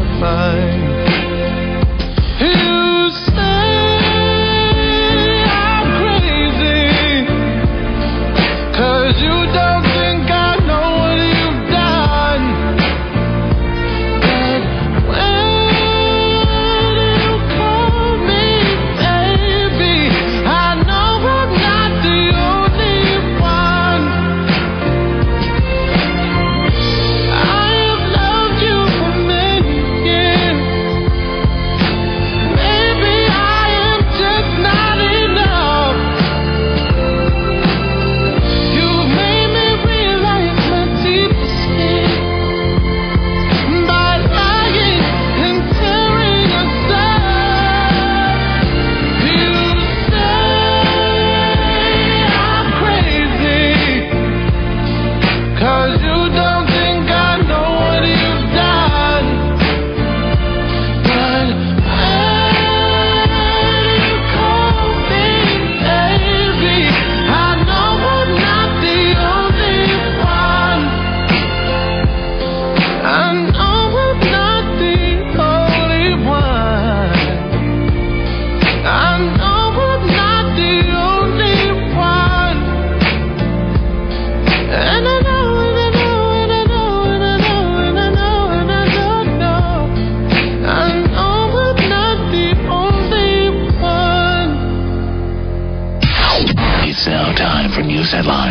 You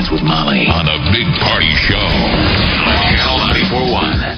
news headlines with Molly on the Big Party Show on Channel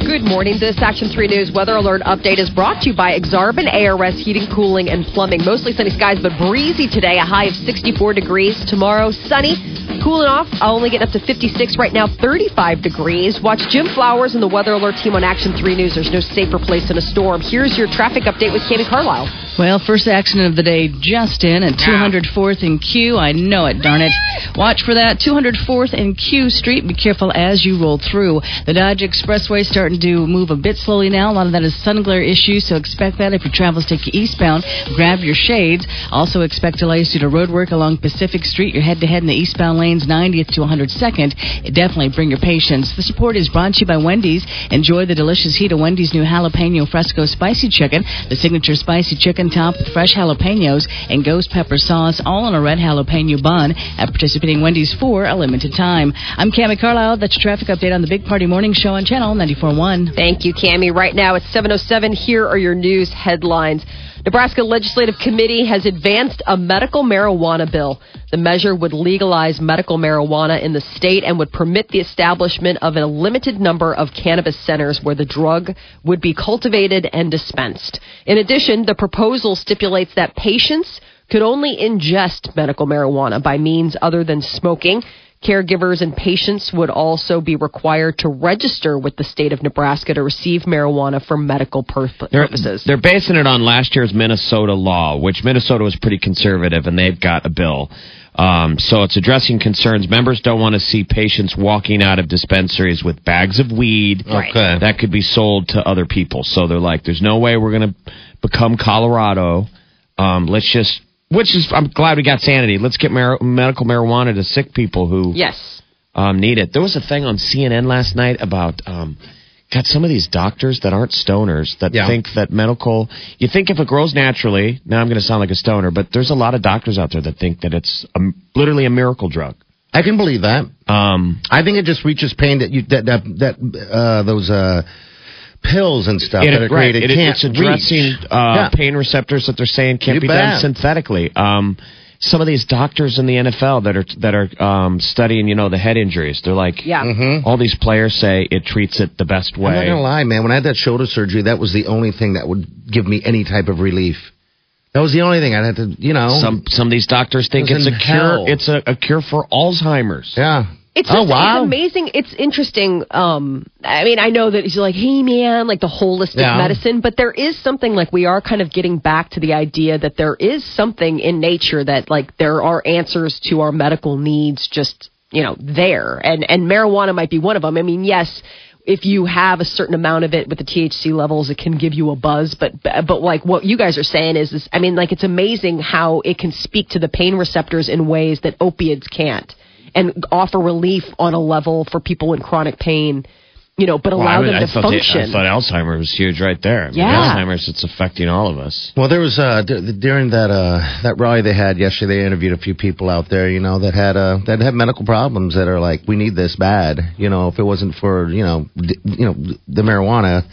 941. Good morning. This Action 3 News weather alert update is brought to you by Exarban ARS Heating, Cooling, and Plumbing. Mostly sunny skies, but breezy today. A high of 64 degrees. Tomorrow, sunny. Cooling off. I'll only get up to 56 right now, 35 degrees. Watch Jim Flowers and the Weather Alert team on Action 3 News. There's no safer place in a storm. Here's your traffic update with Cami Carlisle. Well, first accident of the day just in at 204th and Q. I know it, darn it. Watch for that. 204th and Q Street. Be careful as you roll through. The Dodge Expressway starting to move a bit slowly now. A lot of that is sun glare issues, so expect that if your travels take you eastbound. Grab your shades. Also expect delays due to road work along Pacific Street. You're head to head in the eastbound lanes 90th to 102nd. Definitely bring your patience. The support is brought to you by Wendy's. Enjoy the delicious heat of Wendy's new jalapeno fresco spicy chicken. The signature spicy chicken topped with fresh jalapenos and ghost pepper sauce, all on a red jalapeno bun at participating Wendy's for a limited time. I'm Cami Carlisle. That's your traffic update on the Big Party Morning Show on Channel 94.1. Thank you, Cami. Right now it's 707. Here are your news headlines. Nebraska Legislative Committee has advanced a medical marijuana bill. The measure would legalize medical marijuana in the state and would permit the establishment of a limited number of cannabis centers where the drug would be cultivated and dispensed. In addition, the proposal stipulates that patients could only ingest medical marijuana by means other than smoking. Caregivers and patients would also be required to register with the state of Nebraska to receive marijuana for medical pur- They're, purposes. they're basing it on last year's Minnesota law, which Minnesota was pretty conservative, and they've got a bill. Um, so it's addressing concerns. Members don't want to see patients walking out of dispensaries with bags of weed Okay. that could be sold to other people. So they're like, "There's no way we're going to become Colorado. Um, let's just." Which is, I'm glad we got sanity. Let's get mar- medical marijuana to sick people who yes. um, need it. There was a thing on CNN last night about um, got some of these doctors that aren't stoners that Yeah. think that medical. You think if it grows naturally, now I'm going to sound like a stoner, but there's a lot of doctors out there that think that it's a, literally a miracle drug. I can believe that. Um, I think it just reaches pain that you that that, that uh, those uh, pills and stuff it- that are right, created it- can't it's addressing uh, Yeah. pain receptors that they're saying can't You be bet. done synthetically. Um, some of these doctors in the NFL that are that are um, studying, you know, the head injuries, they're like, Yeah. Mm-hmm. all these players say it treats it the best way. I'm not gonna lie, man. When I had that shoulder surgery, that was the only thing that would give me any type of relief. That was the only thing I had to, you know. Some some of these doctors think It it's a in cure. hell. It's a, a cure for Alzheimer's. yeah, It's Oh, wow. it's amazing. It's interesting. Um, I mean, I know that he's like, hey man, like the holistic Yeah. medicine, but there is something like we are kind of getting back to the idea that there is something in nature that like there are answers to our medical needs just, you know, there. And, and marijuana might be one of them. I mean, yes, if you have a certain amount of it with the THC levels, it can give you a buzz. But but like what you guys are saying is, is I mean, like it's amazing how it can speak to the pain receptors in ways that opiates can't, and offer relief on a level for people in chronic pain. You know, but Well, allow I, mean, them I to thought function. The, I thought Alzheimer's was huge right there. I mean, Yeah. Alzheimer's, it's affecting all of us. Well, there was uh, d- during that uh, that rally they had yesterday. They interviewed a few people out there, you know, that had uh, that had medical problems that are like, we need this bad. You know, if it wasn't for you know, d- you know, the marijuana, th-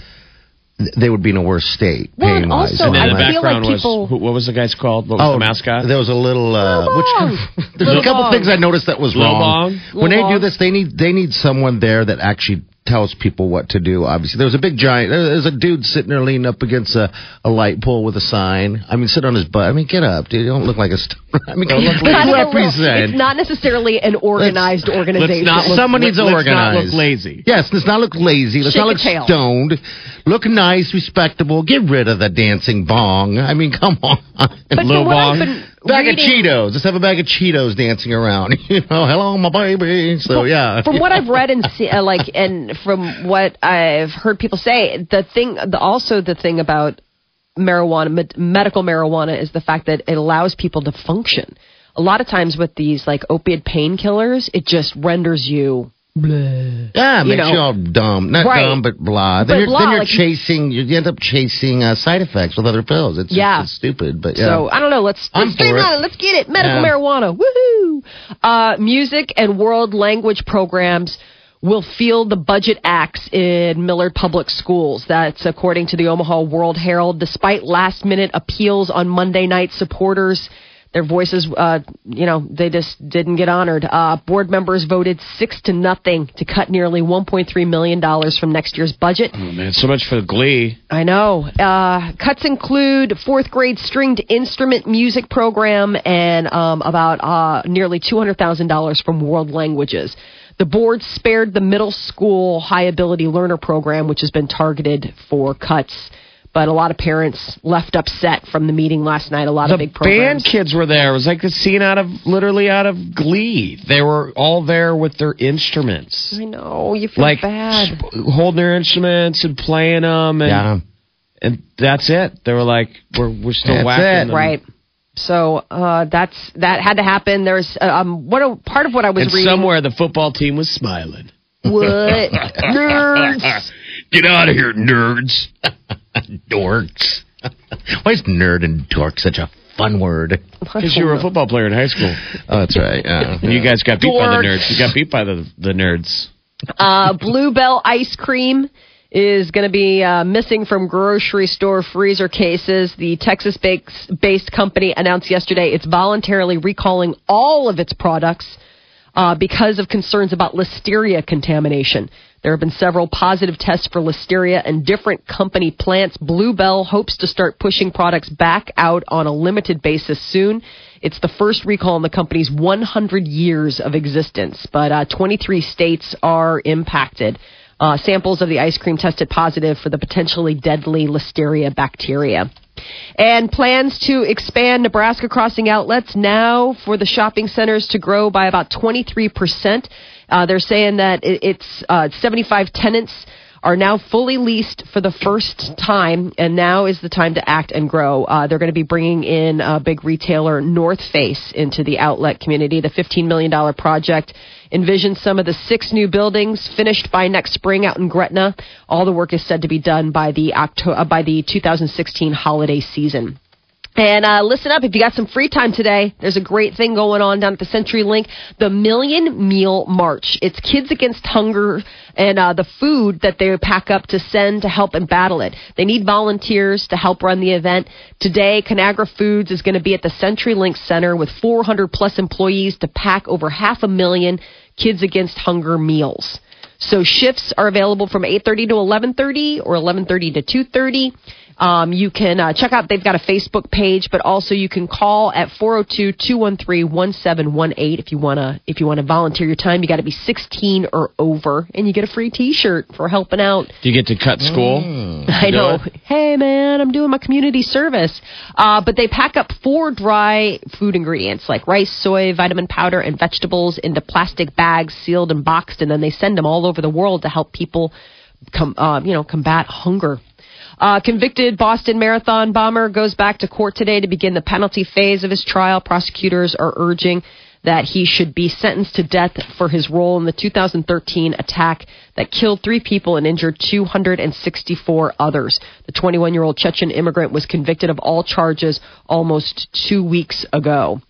they would be in a worse state. Well, and also, And I the feel like background people- was, what was the guy's called? What was the mascot? Oh, There was a little. Uh, which there's a couple things I noticed that was Lil wrong. Bong? When they do this, they need they need someone there that actually tells people what to do. Obviously, there was a big giant. There's a dude sitting there leaning up against a, a light pole with a sign. I mean, sit on his butt. I mean, get up, dude. You don't look like a. St- I mean, Kind look of like you represent. It's not necessarily an organized organization. not look- Someone needs to let's organize. not look lazy. Yes, let's not look lazy. Let's Shake not look stoned. Look nice, respectable. Get rid of the dancing bong. I mean, come on. but Lil from what Bong. Bag of Cheetos. Let's have a bag of Cheetos dancing around. You know, hello, my baby. So yeah. from what I've read and see, uh, like, and from what I've heard people say, the thing, the, also the thing about marijuana, med- medical marijuana, is the fact that it allows people to function. A lot of times with these like opiate painkillers, it just renders you. Bleh. yeah, it you makes know. you all dumb. Not Right. dumb, but blah. But then you're, blah, then you're like- chasing. You end up chasing uh, side effects with other pills. It's just, it's stupid, but yeah. So I don't know. Let's I'm let's it. Let's get it. Medical Yeah. marijuana. Woohoo! Uh, music and world language programs will feel the budget axe in Millard Public Schools. That's according to the Omaha World Herald. Despite last minute appeals on Monday night, supporters. Their voices, uh, you know, they just didn't get honored. Uh, board members voted six to nothing to cut nearly 1.3 million dollars from next year's budget. Oh, man, so much for the Glee. I know. Uh, cuts include fourth grade stringed instrument music program and um, about uh, nearly $200,000 from world languages. The board spared the middle school high ability learner program, which has been targeted for cuts. But a lot of parents left upset from the meeting last night. A lot The of big programs. band programs. kids were there. It was like a scene out of literally out of Glee. They were all there with their instruments, I know. You feel like bad. sp- holding their instruments and playing them, and yeah. and that's it. They were like, we're we're still That's whacking it. them. Right. So uh, that's that had to happen. There's uh, um, what a, part of what I was And reading. somewhere the football team was smiling. What nerds? Get out of here, nerds. Dorks. Why is nerd and dork such a fun word? Because you were a football player in high school, Oh, that's right. Yeah. and you guys got beat by the nerds. You got beat by the the nerds. Uh, Bluebell ice cream is going to be uh, missing from grocery store freezer cases. The Texas based company announced yesterday it's voluntarily recalling all of its products uh, because of concerns about listeria contamination. There have been several positive tests for listeria in different company plants. Bluebell hopes to start pushing products back out on a limited basis soon. It's the first recall in the company's 100 years of existence, but uh, 23 states are impacted. Uh, samples of the ice cream tested positive for the potentially deadly listeria bacteria. And plans to expand Nebraska crossing outlets now for the shopping centers to grow by about 23%. Uh, they're saying that it, it's uh, 75 tenants are now fully leased for the first time, and now is the time to act and grow. Uh, they're going to be bringing in a big retailer, North Face, into the outlet community. The $15 million project envisions some of the six new buildings finished by next spring out in Gretna. All the work is said to be done by the October, uh, by the 2016 holiday season. And uh, listen up, if you got some free time today, there's a great thing going on down at the CenturyLink, the Million Meal March. It's Kids Against Hunger and uh, the food that they pack up to send to help and battle it. They need volunteers to help run the event. Today, Conagra Foods is going to be at the CenturyLink Center with 400 plus employees to pack over half a million Kids Against Hunger meals. So shifts are available from 8:30 to 11:30 or 11:30 to 2:30. Um, you can uh, check out, they've got a Facebook page, but also you can call at 402-213-1718 if you want to, if you want to volunteer your time. You got to be 16 or over and you get a free t-shirt for helping out. Do you get to cut school? I know. it? Hey man, I'm doing my community service. Uh, but they pack up four dry food ingredients like rice, soy, vitamin powder, and vegetables into plastic bags, sealed and boxed, and then they send them all over the world to help people, com- uh, you know, combat hunger. Uh, convicted Boston Marathon bomber goes back to court today to begin the penalty phase of his trial. Prosecutors are urging that he should be sentenced to death for his role in the 2013 attack that killed three people and injured 264 others. The 21 year old Chechen immigrant was convicted of all charges almost two weeks ago.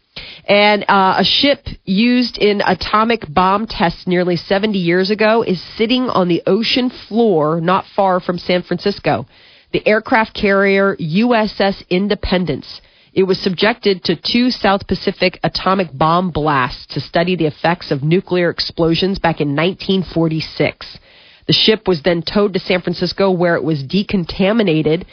And uh, a ship used in atomic bomb tests nearly 70 years ago is sitting on the ocean floor not far from San Francisco. The aircraft carrier USS Independence. It was subjected to two South Pacific atomic bomb blasts to study the effects of nuclear explosions back in 1946. The ship was then towed to San Francisco where it was decontaminated.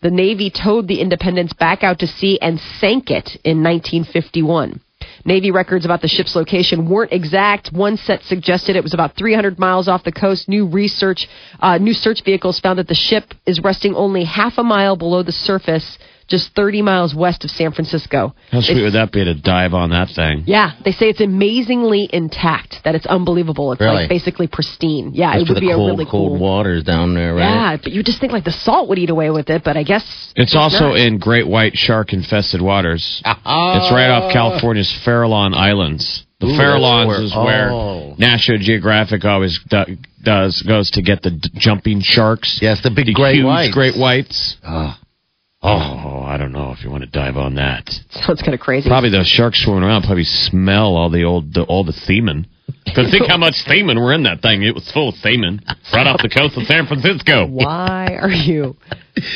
The Navy towed the Independence back out to sea and sank it in 1951. Navy records about the ship's location weren't exact. One set suggested it was about 300 miles off the coast. New research, uh, new search vehicles found that the ship is resting only half a mile below the surface, just 30 miles west of San Francisco. How sweet They- would that be to dive on that thing? yeah, they say it's amazingly intact. That it's unbelievable. It's Really? like basically pristine. Yeah, That's it would be cold, a really cold cool. waters down there, right? Yeah, but you just think like the salt would eat away with it, but I guess It's also not. in great white shark infested waters. Oh. It's right off California's Farallon Islands. The Ooh, Farallons that's is where- where oh. National Geographic always do, does goes to get the d- jumping sharks. Yes, the big the great huge whites. great whites. Oh. Oh, I don't know if you want to dive on that. sounds kind of crazy. Probably those sharks swimming around probably smell all the old the, all the themin. Because think how much themin were in that thing. It was full of themin right off the coast of San Francisco. Why are you?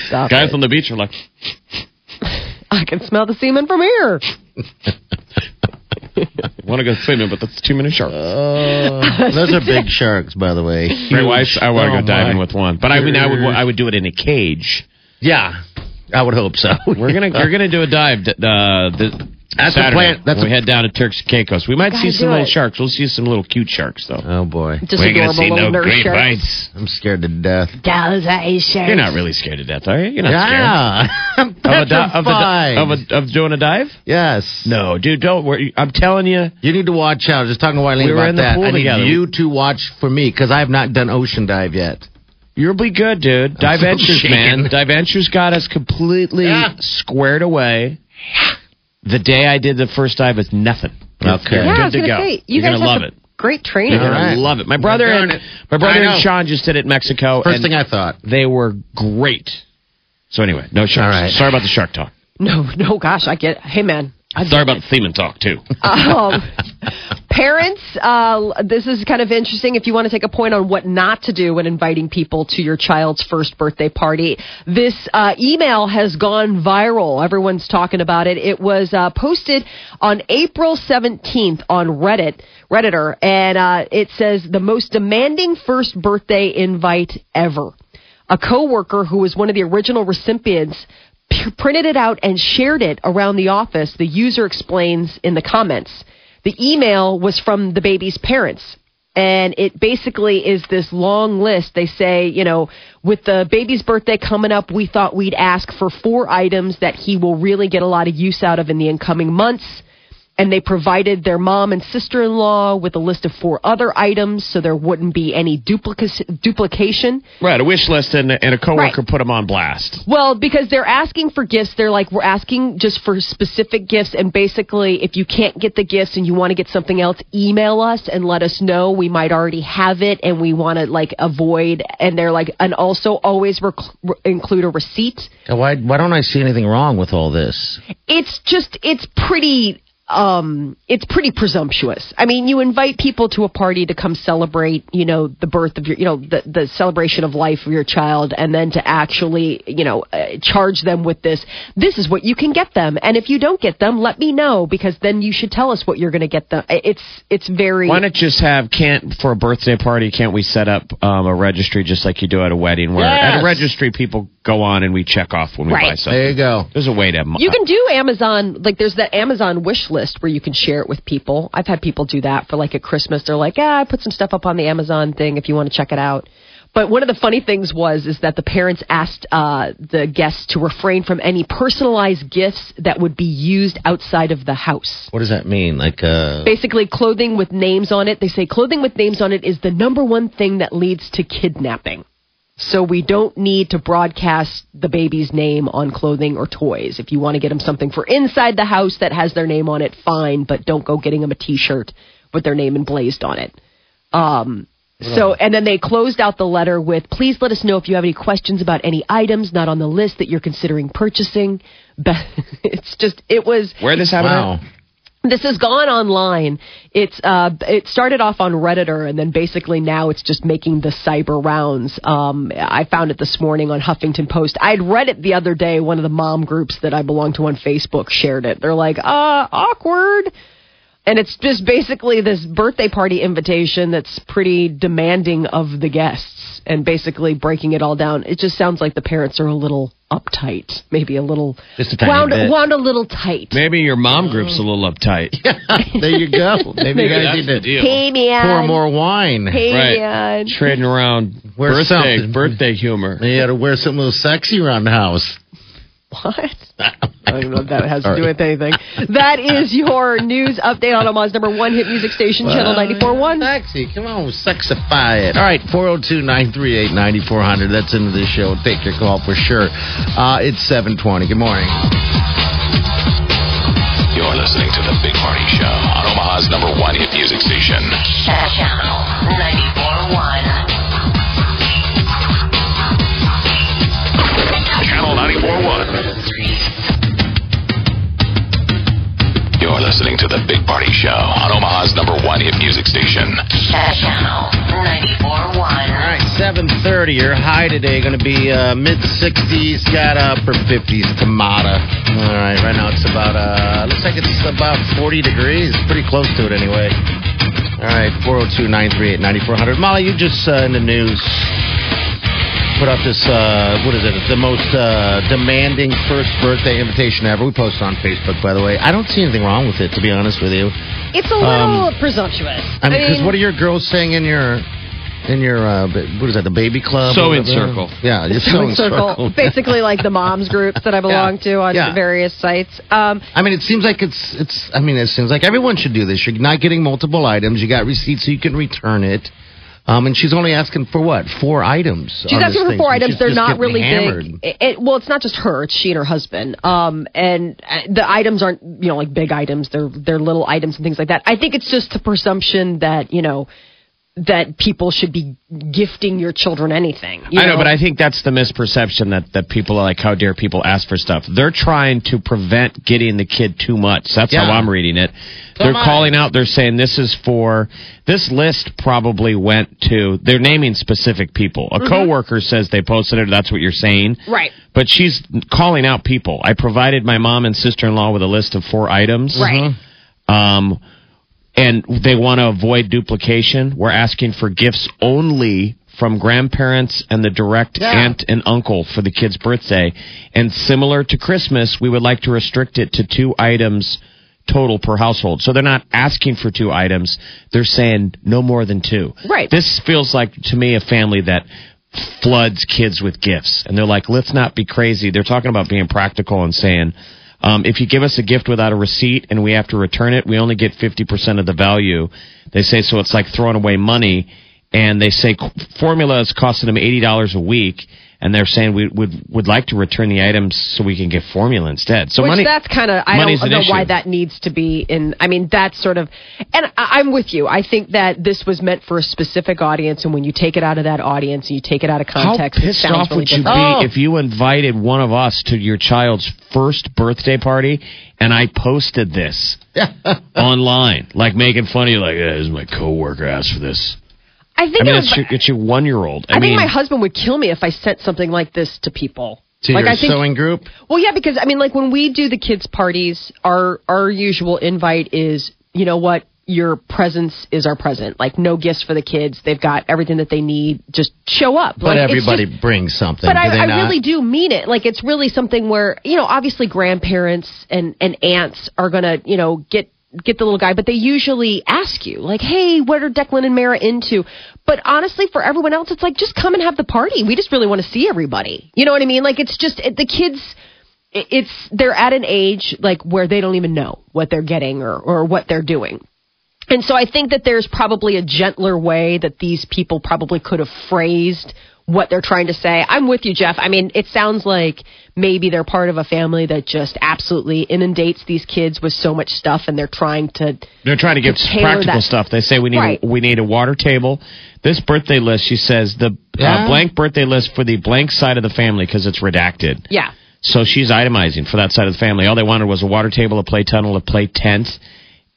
Stop Guys it. on the beach are like, I can smell the semen from here. want to go swimming, but that's too many sharks. Oh, those are big sharks, by the way. Great Huge. whites. I want to Oh, go diving my. with one, but I mean, I would I would do it in a cage. Yeah, I would hope so. We're gonna you're gonna do a dive. Uh, the, That's a Saturday plan- that's we a- head down to Turks and Caicos. We might see some little it. sharks. We'll see some little cute sharks though. Oh boy, Just we ain't gonna see no great sharks. whites. I'm scared to death. You're not really scared to death, are you? You're not Yeah, I'm scared of a, di- of, a, petrified. di- of, a, of doing a dive. yes. No, dude, don't worry. I'm telling you. You need to watch out. Just talking to Wileen We were about in the that. pool I need together. you to watch for me because I have not done ocean dive yet. You'll be good, dude. Dive Ventures, man. Dive Ventures got us completely Yeah. squared away. The day I did the first dive was nothing. Okay. Yeah, I good to go. say you You're gonna love it. Great training. You're gonna right. love it. My brother and it. my brother and. Sean just did it in Mexico. First thing I thought. they were great. So anyway, no sharks. Right. Sorry about the shark talk. No, no, gosh, I get. Hey, man. Sorry about the theme and talk too. Um, parents, uh, this is kind of interesting. If you want to take a point on what not to do when inviting people to your child's first birthday party, this uh, email has gone viral. Everyone's talking about it. It was uh, posted on April 17th on Reddit, Redditor, and uh, it says the most demanding first birthday invite ever. A coworker who was one of the original recipients printed it out and shared it around the office. The user explains in the comments. The email was from the baby's parents. And it basically is this long list. They say, you know, with the baby's birthday coming up, we thought we'd ask for four items that he will really get a lot of use out of in the incoming months and they provided their mom and sister-in-law with a list of four other items so there wouldn't be any duplica- duplication. Right, a wish list and, and a coworker Right. put them on blast. Well, because they're asking for gifts, they're like, we're asking just for specific gifts. And basically, if you can't get the gifts and you want to get something else, email us and let us know. We might already have it and we want to like avoid. And they're like, and also always rec- include a receipt. Why? Why don't I see anything wrong with all this? It's just, it's pretty um, it's pretty presumptuous. I mean, you invite people to a party to come celebrate, you know, the birth of your, you know, the, the celebration of life of your child, and then to actually, you know, uh, charge them with this. This is what you can get them, and if you don't get them, let me know because then you should tell us what you're going to get them. It's it's very. Why not just have can't for a birthday party? Can't we set up um, a registry just like you do at a wedding, where at a registry people go on and we check off when we Right. buy something. There you go. There's a way to. You can do Amazon, like there's that Amazon wish list where you can share it with people. I've had people do that for like at Christmas. They're like, yeah, I put some stuff up on the Amazon thing if you want to check it out. But one of the funny things was is that the parents asked uh, the guests to refrain from any personalized gifts that would be used outside of the house. What does that mean? Like, uh, Basically, clothing with names on it. They say clothing with names on it is the number one thing that leads to kidnapping. So we don't need to broadcast the baby's name on clothing or toys. If you want to get them something for inside the house that has their name on it, fine, but don't go getting them a T-shirt with their name emblazed on it. Um, so, and then they closed out the letter with, please let us know if you have any questions about any items not on the list that you're considering purchasing. But it's just, it was, Where this happened? wow. This has gone online. It's uh, it started off on Redditor, and then basically now it's just making the cyber rounds. Um, I found it this morning on Huffington Post. I'd read it the other day. One of the mom groups that I belong to on Facebook shared it. They're like, uh, awkward. And it's just basically this birthday party invitation that's pretty demanding of the guests and basically breaking it all down. It just sounds like the parents are a little uptight, maybe a little Just a tiny wound, bit. wound a little tight. Maybe your mom mm-hmm. group's a little uptight. there you go. Maybe you guys That's need to deal. Hey man, pour more wine. Hey Right. man. Trading around Wear birthday something. birthday humor. You got to wear something a little sexy around the house. What? I don't know if that has to do with anything. That is your news update on Omaha's number one hit music station, Channel 94.1. Sexy. Come on, sexify it. All right, 402 938 9400. That's into the show. Take your call for sure. Uh, it's 720. Good morning. You're listening to The Big Party Show on Omaha's number one hit music station. Channel 94.1. listening to The Big Party Show on Omaha's number one hit music station. Channel 94.1. All right, 730. Your high today going to be uh, mid 60s, got upper 50s, Kamada. All right, right now it's about, uh, looks like it's about 40 degrees. Pretty close to it anyway. All right, 402 938 9400. Molly, you just uh, in the news put up this, uh, what is it? The most uh, demanding first birthday invitation ever. We posted on Facebook, by the way. I don't see anything wrong with it, to be honest with you. It's a little presumptuous. I mean, because what are your girls saying in your in your uh, what is that? The baby club? or Sewing whatever? circle. Yeah, your Sewing sewing circle, circle. basically like the moms groups that I belong to on Yeah. various sites. Um, I mean, it seems like it's it's. I mean, it seems like everyone should do this. You're not getting multiple items. You got receipts, so you can return it. Um, and she's only asking for what? Four items. She's asking for four items. They're not really hammered. big. It, it- well, it's not just her; it's she and her husband. Um, and uh, the items aren't, you know, like big items. They're they're little items and things like that. I think it's just the presumption that you know that people should be gifting your children anything. you I know, but I think that's the misperception that, that people are like, how dare people ask for stuff? They're trying to prevent getting the kid too much. That's how I'm reading it. So they're am I. calling out, they're saying this is for, this list probably went to, they're naming specific people. A coworker says they posted it, that's what you're saying. Right. But she's calling out people. I provided my mom and sister in law with a list of four items. Right. Um, and they want to avoid duplication. We're asking for gifts only from grandparents and the direct Yeah. aunt and uncle for the kid's birthday. And similar to Christmas, we would like to restrict it to two items total per household. So they're not asking for two items. They're saying no more than two. Right. This feels like to me a family that floods kids with gifts. And they're like, let's not be crazy. They're talking about being practical and saying, um, if you give us a gift without a receipt and we have to return it, we only get 50% of the value. They say, so it's like throwing away money. And they say formula is costing them $80 a week. And they're saying we would would like to return the items so we can get formula instead. So Which money that's kind of I don't an know why that needs to be in. I mean, that's sort of, and I, I'm with you. I think that this was meant for a specific audience, and when you take it out of that audience and you take it out of How context, it pissed sounds off really would you different. be if you invited one of us to your child's first birthday party and I posted this online, like making fun of you, like, "Eh, "This is my coworker asked for this." I think I mean, it it's your, it's your one year old. I, I mean, think my husband would kill me if I sent something like this to people. To like your I think, sewing group? well, yeah, because I mean, like when we do the kids' parties, our our usual invite is, you know what, your presence is our present. Like no gifts for the kids. They've got everything that they need. Just show up. But Like, everybody just- brings something. but I, I really do mean it. Like it's really something where you know, obviously grandparents and and aunts are gonna you know get get the little guy, but they usually ask you like, "Hey, what are Declan and Mara into?" But honestly, for everyone else, it's like just come and have the party. We just really want to see everybody. You know what I mean? Like it's just it, the kids. it- It's they're at an age like where they don't even know what they're getting or or what they're doing. And so I think that there's probably a gentler way that these people probably could have phrased what they're trying to say. I'm with you, Jeff. I mean, it sounds like maybe they're part of a family that just absolutely inundates these kids with so much stuff and they're trying to They're trying to give to practical that- stuff. They say we need Right. a, we need a water table. This birthday list, she says the Yeah. uh, blank birthday list for the blank side of the family because it's redacted. yeah. So she's itemizing for that side of the family. All they wanted was a water table, a play tunnel, a play tent,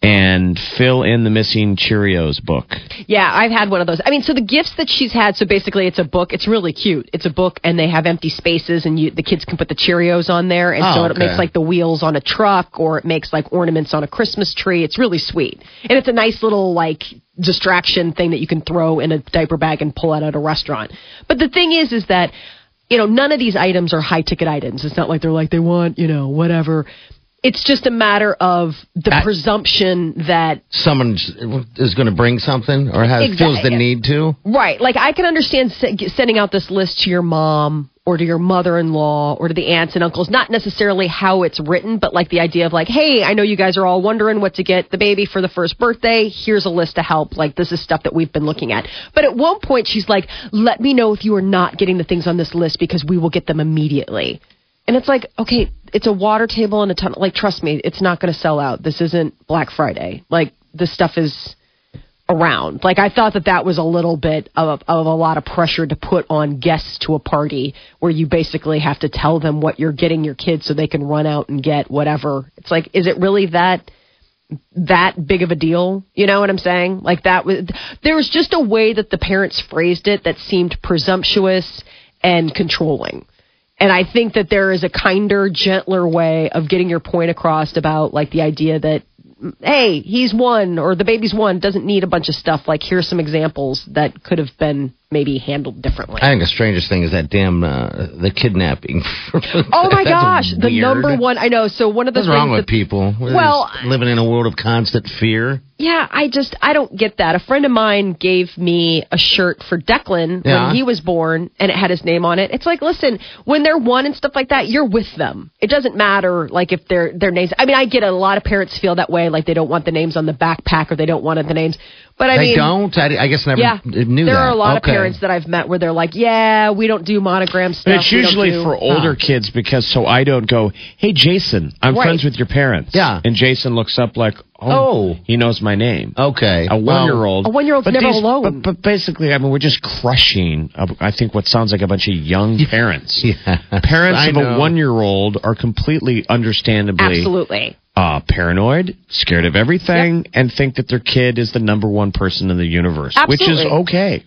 and fill in the missing Cheerios book. Yeah, I've had one of those. I mean, so the gifts that she's had, so basically it's a book. It's really cute. It's a book and they have empty spaces and you, the kids can put the Cheerios on there. And oh, so Oh, it okay. makes like the wheels on a truck or it makes like ornaments on a Christmas tree. It's really sweet. And it's a nice little like distraction thing that you can throw in a diaper bag and pull out at a restaurant. But the thing is, is that, you know, none of these items are high ticket items. It's not like they're like, they want, you know, whatever. It's just a matter of the presumption that Someone is going to bring something or has, feels the need to. Right. Like I can understand se- sending out this list to your mom or to your mother-in-law or to the aunts and uncles. Not necessarily how it's written, but like the idea of like, hey, I know you guys are all wondering what to get the baby for the first birthday. Here's a list to help. Like this is stuff that we've been looking at. But at one point, she's like, let me know if you are not getting the things on this list because we will get them immediately. And it's like, okay, it's a water table and a ton. Like, trust me, it's not going to sell out. This isn't Black Friday. Like, this stuff is around. Like I thought that that was a little bit of, of a lot of pressure to put on guests to a party where you basically have to tell them what you're getting your kids so they can run out and get whatever. It's like, is it really that? that big of a deal. You know what I'm saying? Like that was there was just a way that the parents phrased it that seemed presumptuous and controlling. And I think that there is a kinder, gentler way of getting your point across about like the idea that hey, he's one or the baby's one doesn't need a bunch of stuff. Like here's some examples that could have been maybe handled differently. I think the strangest thing is that damn uh, the kidnapping. Oh my gosh, the number one I know. So one of the What's things wrong with that- people? We're Well, living in a world of constant fear. Yeah, I just I don't get that. A friend of mine gave me a shirt for Declan Yeah. when he was born and it had his name on it. It's like, listen, when they're one and stuff like that, you're with them. It doesn't matter like if their their names I mean, I get a lot of parents feel that way like they don't want the names on the backpack or they don't want the names. But I they mean don't. I, I guess never yeah, knew there that. are a lot Okay. of parents that I've met where they're like, "Yeah, we don't do monogram stuff." And it's usually do- for older kids because so I don't go, hey, Jason, I'm Right. friends with your parents. Yeah. And Jason looks up like, oh, Oh. he knows my name. Okay. A one year old. A one-year-old's never alone. But, but basically, I mean, we're just crushing, uh, I think, what sounds like a bunch of young parents. Yeah. Parents I of know. a one year old are completely understandably Absolutely. Uh, paranoid, scared of everything, and think that their kid is the number one person in the universe, which is okay.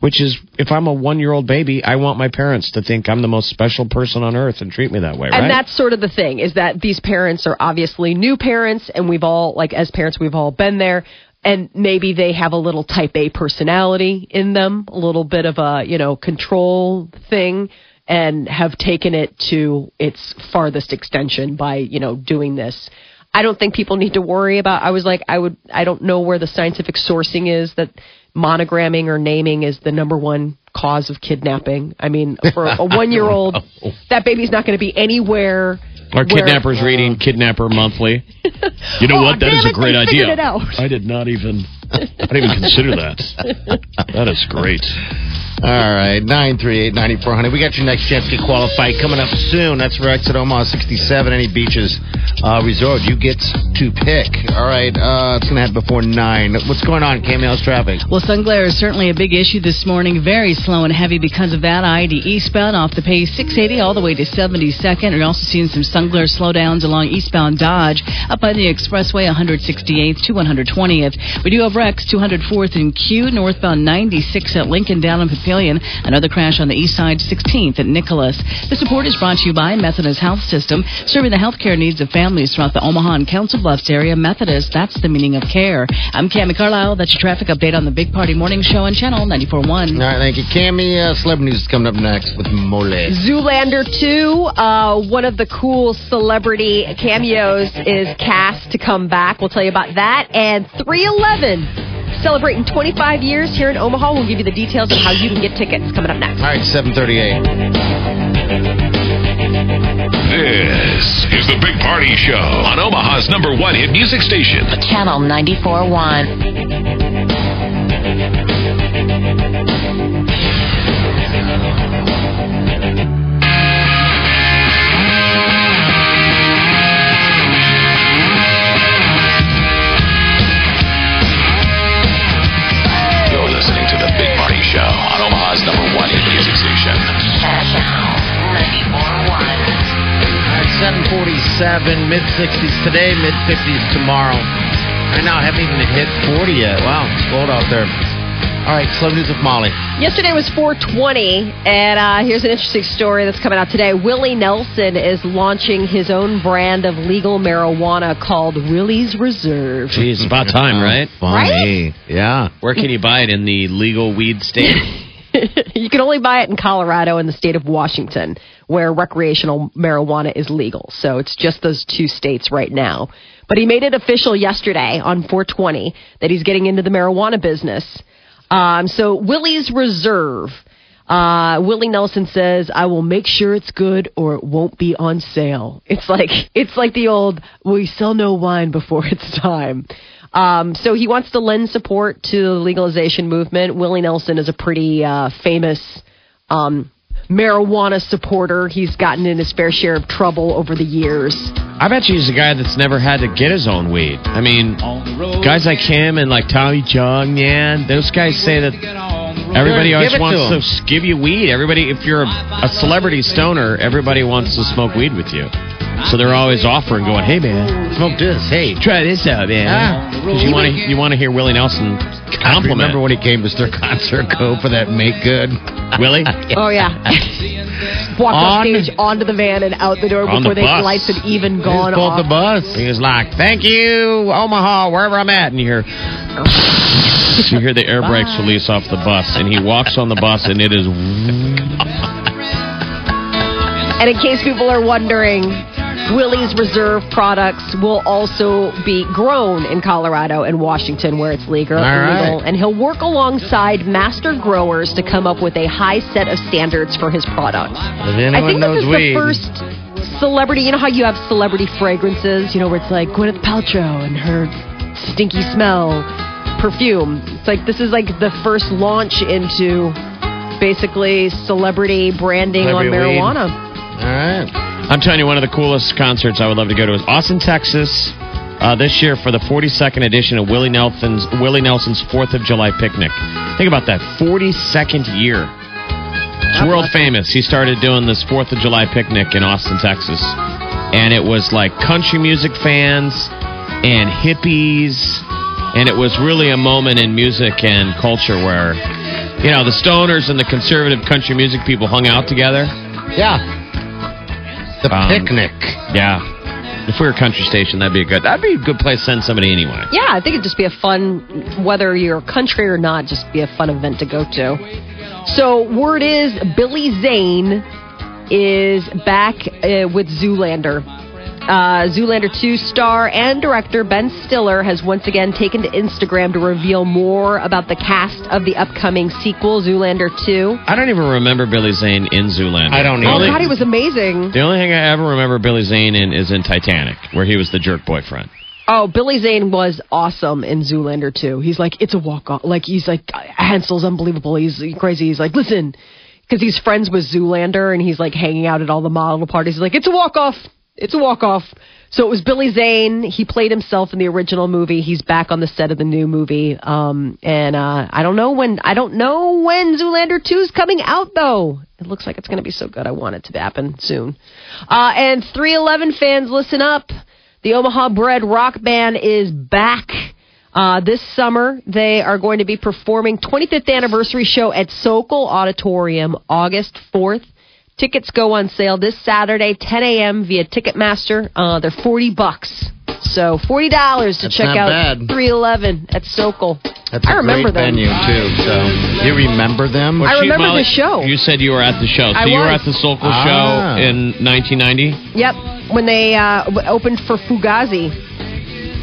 Which is, if I'm a one year old baby, I want my parents to think I'm the most special person on earth and treat me that way, right? And that's sort of the thing is that these parents are obviously new parents, and we've all, like, as parents, we've all been there. And maybe they have a little type A personality in them, a little bit of a, you know, control thing, and have taken it to its farthest extension by, you know, doing this. I don't think people need to worry about. I was like, I would, I don't know where the scientific sourcing is that monogramming or naming is the number one cause of kidnapping. I mean, for a one year old, that baby's not going to be anywhere. Our where- kidnappers reading Kidnapper Monthly. You know Oh, what? That is a great idea. it out. I did not even. I didn't even consider that. That is great. All right, 938-9400. We got your next chance to get qualified coming up soon. That's for Exit Omaha 67. Any beaches uh, resort you get to pick. All right, uh, it's going to happen before 9. What's going on, Cameo's traffic? Well, sun glare is certainly a big issue this morning. Very slow and heavy because of that. I-80 eastbound off the pace 680 all the way to 72nd. We're also seeing some sun glare slowdowns along eastbound Dodge up by the expressway 168th to 120th. We do have wrecks 204th and Q northbound 96 at Lincoln down in Papillion. Another crash on the east side 16th at Nicholas. This report is brought to you by Methodist Health System, serving the healthcare needs of families throughout the Omaha and Council Bluffs area. Methodist, that's the meaning of care. I'm Cami Carlisle. That's your traffic update on the Big Party Morning Show on Channel 94.1. All right, thank you. Cami, uh, celebrity news is coming up next with Mole. Zoolander 2, uh, one of the cool celebrity cameos is cast to come back. We'll tell you about that. And 311, celebrating 25 years here in Omaha. We'll give you the details of how you can get tickets coming up next. All right, 738. This is the Big Party Show on Omaha's number one hit music station. Channel 94.1. 747, mid 60s today, mid 50s tomorrow. Right now, I haven't even hit 40 yet. Wow, it's cold out there. All right, slow news with Molly. Yesterday was 420, and uh, here's an interesting story that's coming out today. Willie Nelson is launching his own brand of legal marijuana called Willie's Reserve. Geez, about time, right? Funny. Yeah. Where can you buy it in the legal weed state? you can only buy it in Colorado and the state of Washington, where recreational marijuana is legal. So it's just those two states right now. But he made it official yesterday on 420 that he's getting into the marijuana business. Um, so Willie's Reserve. Uh, Willie Nelson says, "I will make sure it's good, or it won't be on sale." It's like it's like the old "we sell no wine before it's time." Um, so he wants to lend support to the legalization movement. Willie Nelson is a pretty uh, famous um, marijuana supporter. He's gotten in his fair share of trouble over the years. I bet you he's a guy that's never had to get his own weed. I mean, guys like him and like Tommy Chong, yeah, those guys say that everybody always it to wants to him. give you weed. Everybody, if you're a, a celebrity stoner, everybody wants to smoke weed with you. So they're always offering, going, "Hey man, Smoke this. Hey. try this out, man." Ah. 'Cause you want to you want to hear Willie Nelson I compliment remember when he came to Stir Concert Cove for that Make Good. Willie. Oh yeah. Walked off stage onto the van and out the door On before the the bus. lights had even gone pulled off. the bus. He was like, "Thank you, Omaha, wherever I'm at," and you hear. You hear the air brakes release off the bus, and he walks on the bus, and it is And in case people are wondering, Willie's Reserve products will also be grown in Colorado and Washington where it's legal. Right. And he'll work alongside master growers to come up with a high set of standards for his products. I think this is weed. the first celebrity. You know how you have celebrity fragrances, you know, where it's like Gwyneth Paltrow and her stinky smell perfume. It's like this is like the first launch into basically celebrity branding on Celebrity weed. marijuana. All right. I'm telling you, one of the coolest concerts I would love to go to is Austin, Texas. Uh, this year for the 42nd edition of Willie Nelson's Willie Nelson's Fourth of July picnic. Think about that, 42nd year. It's world famous. He started doing this Fourth of July picnic in Austin, Texas, and it was like country music fans and hippies, and it was really a moment in music and culture where, you know, the stoners and the conservative country music people hung out together. Yeah. The Um, picnic. Yeah. If we were a country station, that'd be a good. That'd be a good place to send somebody anyway. Yeah, I think it'd just be a fun, whether you're country or not, just be a fun event to go to. So, word is Billy Zane is back uh, with Zoolander. Uh, Zoolander 2 star and director Ben Stiller has once again taken to Instagram to reveal more about the cast of the upcoming sequel, Zoolander 2. I don't even remember Billy Zane in Zoolander. I don't The Oh, only- God, he was amazing. The only thing I ever remember Billy Zane in is in Titanic, where he was the jerk boyfriend. Oh, Billy Zane was awesome in Zoolander 2. He's like, it's a walk off. Like, he's like, Hansel's unbelievable. He's crazy. He's like, listen, because he's friends with Zoolander and he's like hanging out at all the model parties. He's like, it's a walk off. It's a walk off. So it was Billy Zane. He played himself in the original movie. He's back on the set of the new movie. Um, and uh, I don't know when. I don't know when Zoolander 2 is coming out though. It looks like it's going to be so good. I want it to happen soon. Uh, and 311 fans, listen up. The Omaha bred rock band is back. Uh, this summer, they are going to be performing 25th anniversary show at Sokol Auditorium, August 4th. Tickets go on sale this Saturday, 10 a.m. via Ticketmaster. Uh, they're 40 bucks. So $40 to That's check out bad. 311 at Sokol. That's I a remember great them. venue too. So you remember them? I She- remember Molly, the show. You said you were at the show. So I you were at the Sokol Ah. show in 1990? Yep, when they uh, opened for Fugazi.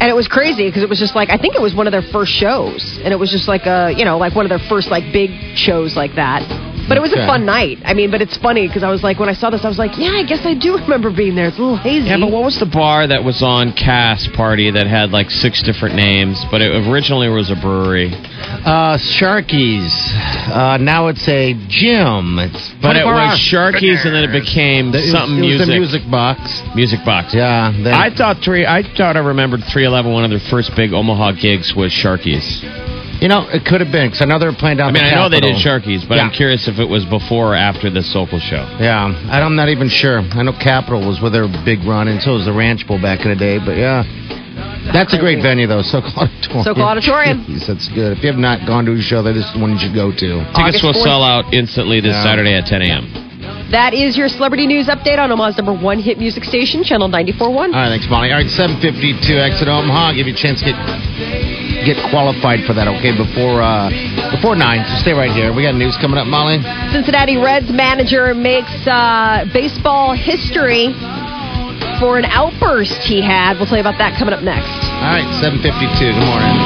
And it was crazy because it was just like I think it was one of their first shows, and it was just like a you know like one of their first like big shows like that. But it was a fun night. I mean, but it's funny because I was like when I saw this, I was like, yeah, I guess I do remember being there. It's a little hazy. Yeah, but what was the bar that was on Cass Party that had like six different names, but it originally was a brewery? Uh, Sharkies. Uh, now it's a gym. It's But it was hours. Sharkies, and then it became It was- something it was music. the music box. Music box. Yeah. Then, I thought three. I thought I remembered three eleven. One of their first big Omaha gigs was Sharkies. You know, it could have been because I know they were playing down. I mean, the I know they did Capitol. Sharkies, but I'm curious if it was before or after the Sokol show. Yeah, I- I'm not even sure. I know Capital was with their big run, and so was the Ranch Bowl back in the day. But yeah, that's a great venue though. Sokol Auditorium. Sokol Auditorium. Jeez, that's good. If you have not gone to a show, that is the one you should go to. Tickets August will 4th. sell out instantly this Yeah. Saturday at 10 a.m. That is your celebrity news update on Omaha's number one hit music station, Channel 94.1. All right, thanks, Molly. All right, 752 exit Omaha. I'll give you a chance to get get qualified for that. Okay, before uh before nine. So stay right here. We got news coming up, Molly. Cincinnati Reds manager makes uh, baseball history for an outburst he had. We'll tell you about that coming up next. All right, 752. Good morning.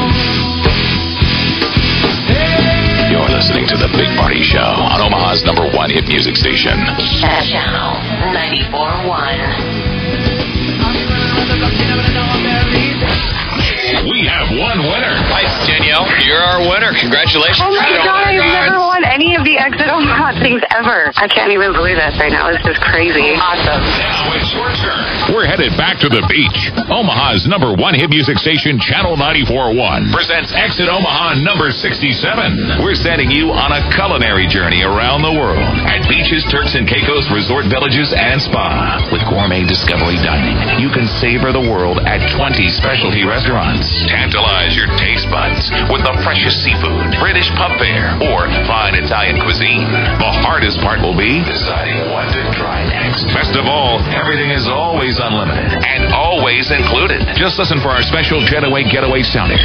You're listening to The Big Party Show on Omaha's number one hit music station. Channel 94.1. We have one winner. Hi, Danielle. You're our winner. Congratulations. Oh my god, I've oh never won any of the Exit Omaha things ever. I can't even believe this right now. This is crazy. Awesome. Headed back to the beach. Omaha's number one hit music station, Channel 94.1, presents Exit Omaha number 67. We're sending you on a culinary journey around the world at beaches, Turks and Caicos, resort villages, and spa. With gourmet discovery dining, you can savor the world at 20 specialty restaurants. Tantalize your taste buds with the freshest seafood, British pub fare, or fine Italian cuisine. The hardest part will be deciding what to try next. Best of all, everything is always unlimited and always included. Just listen for our special Getaway Getaway sounder.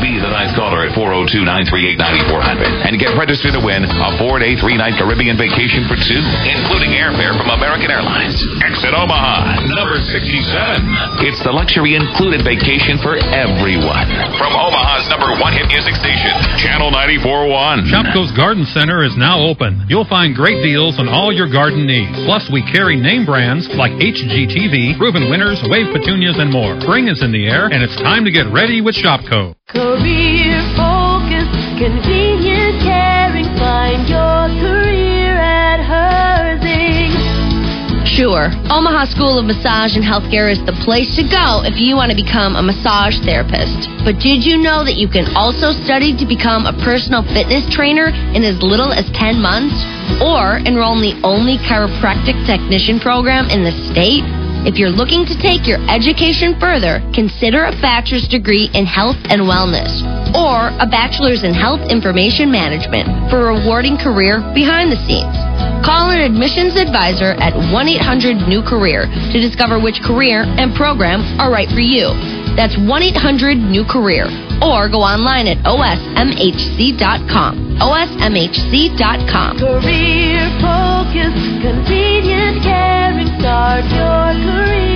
Be the ninth caller at 402-938-9400 and get registered to win a four-day, three-night Caribbean vacation for two, including airfare from American Airlines. Exit Omaha, number 67. It's the luxury included vacation for everyone. From Omaha's number one hit music station, Channel 94.1. Shopko's Garden Center is now open. You'll find great deals on all your garden needs. Plus, we carry name brands like HGTV, Proven Winners, Wave Petunias, and more. Spring is in the air, and it's time to get ready with Shopko. Career focus, convenient, caring. Find your career at Herzing. Sure, Omaha School of Massage and Healthcare is the place to go if you want to become a massage therapist. But did you know that you can also study to become a personal fitness trainer in as little as 10 months? Or enroll in the only chiropractic technician program in the state? If you're looking to take your education further, consider a bachelor's degree in health and wellness or a bachelor's in health information management for a rewarding career behind the scenes. Call an admissions advisor at 1 800 New Career to discover which career and program are right for you. That's 1 800 New Career. or go online at osmhc.com. osmhc.com. Career focus, convenient caring, start your career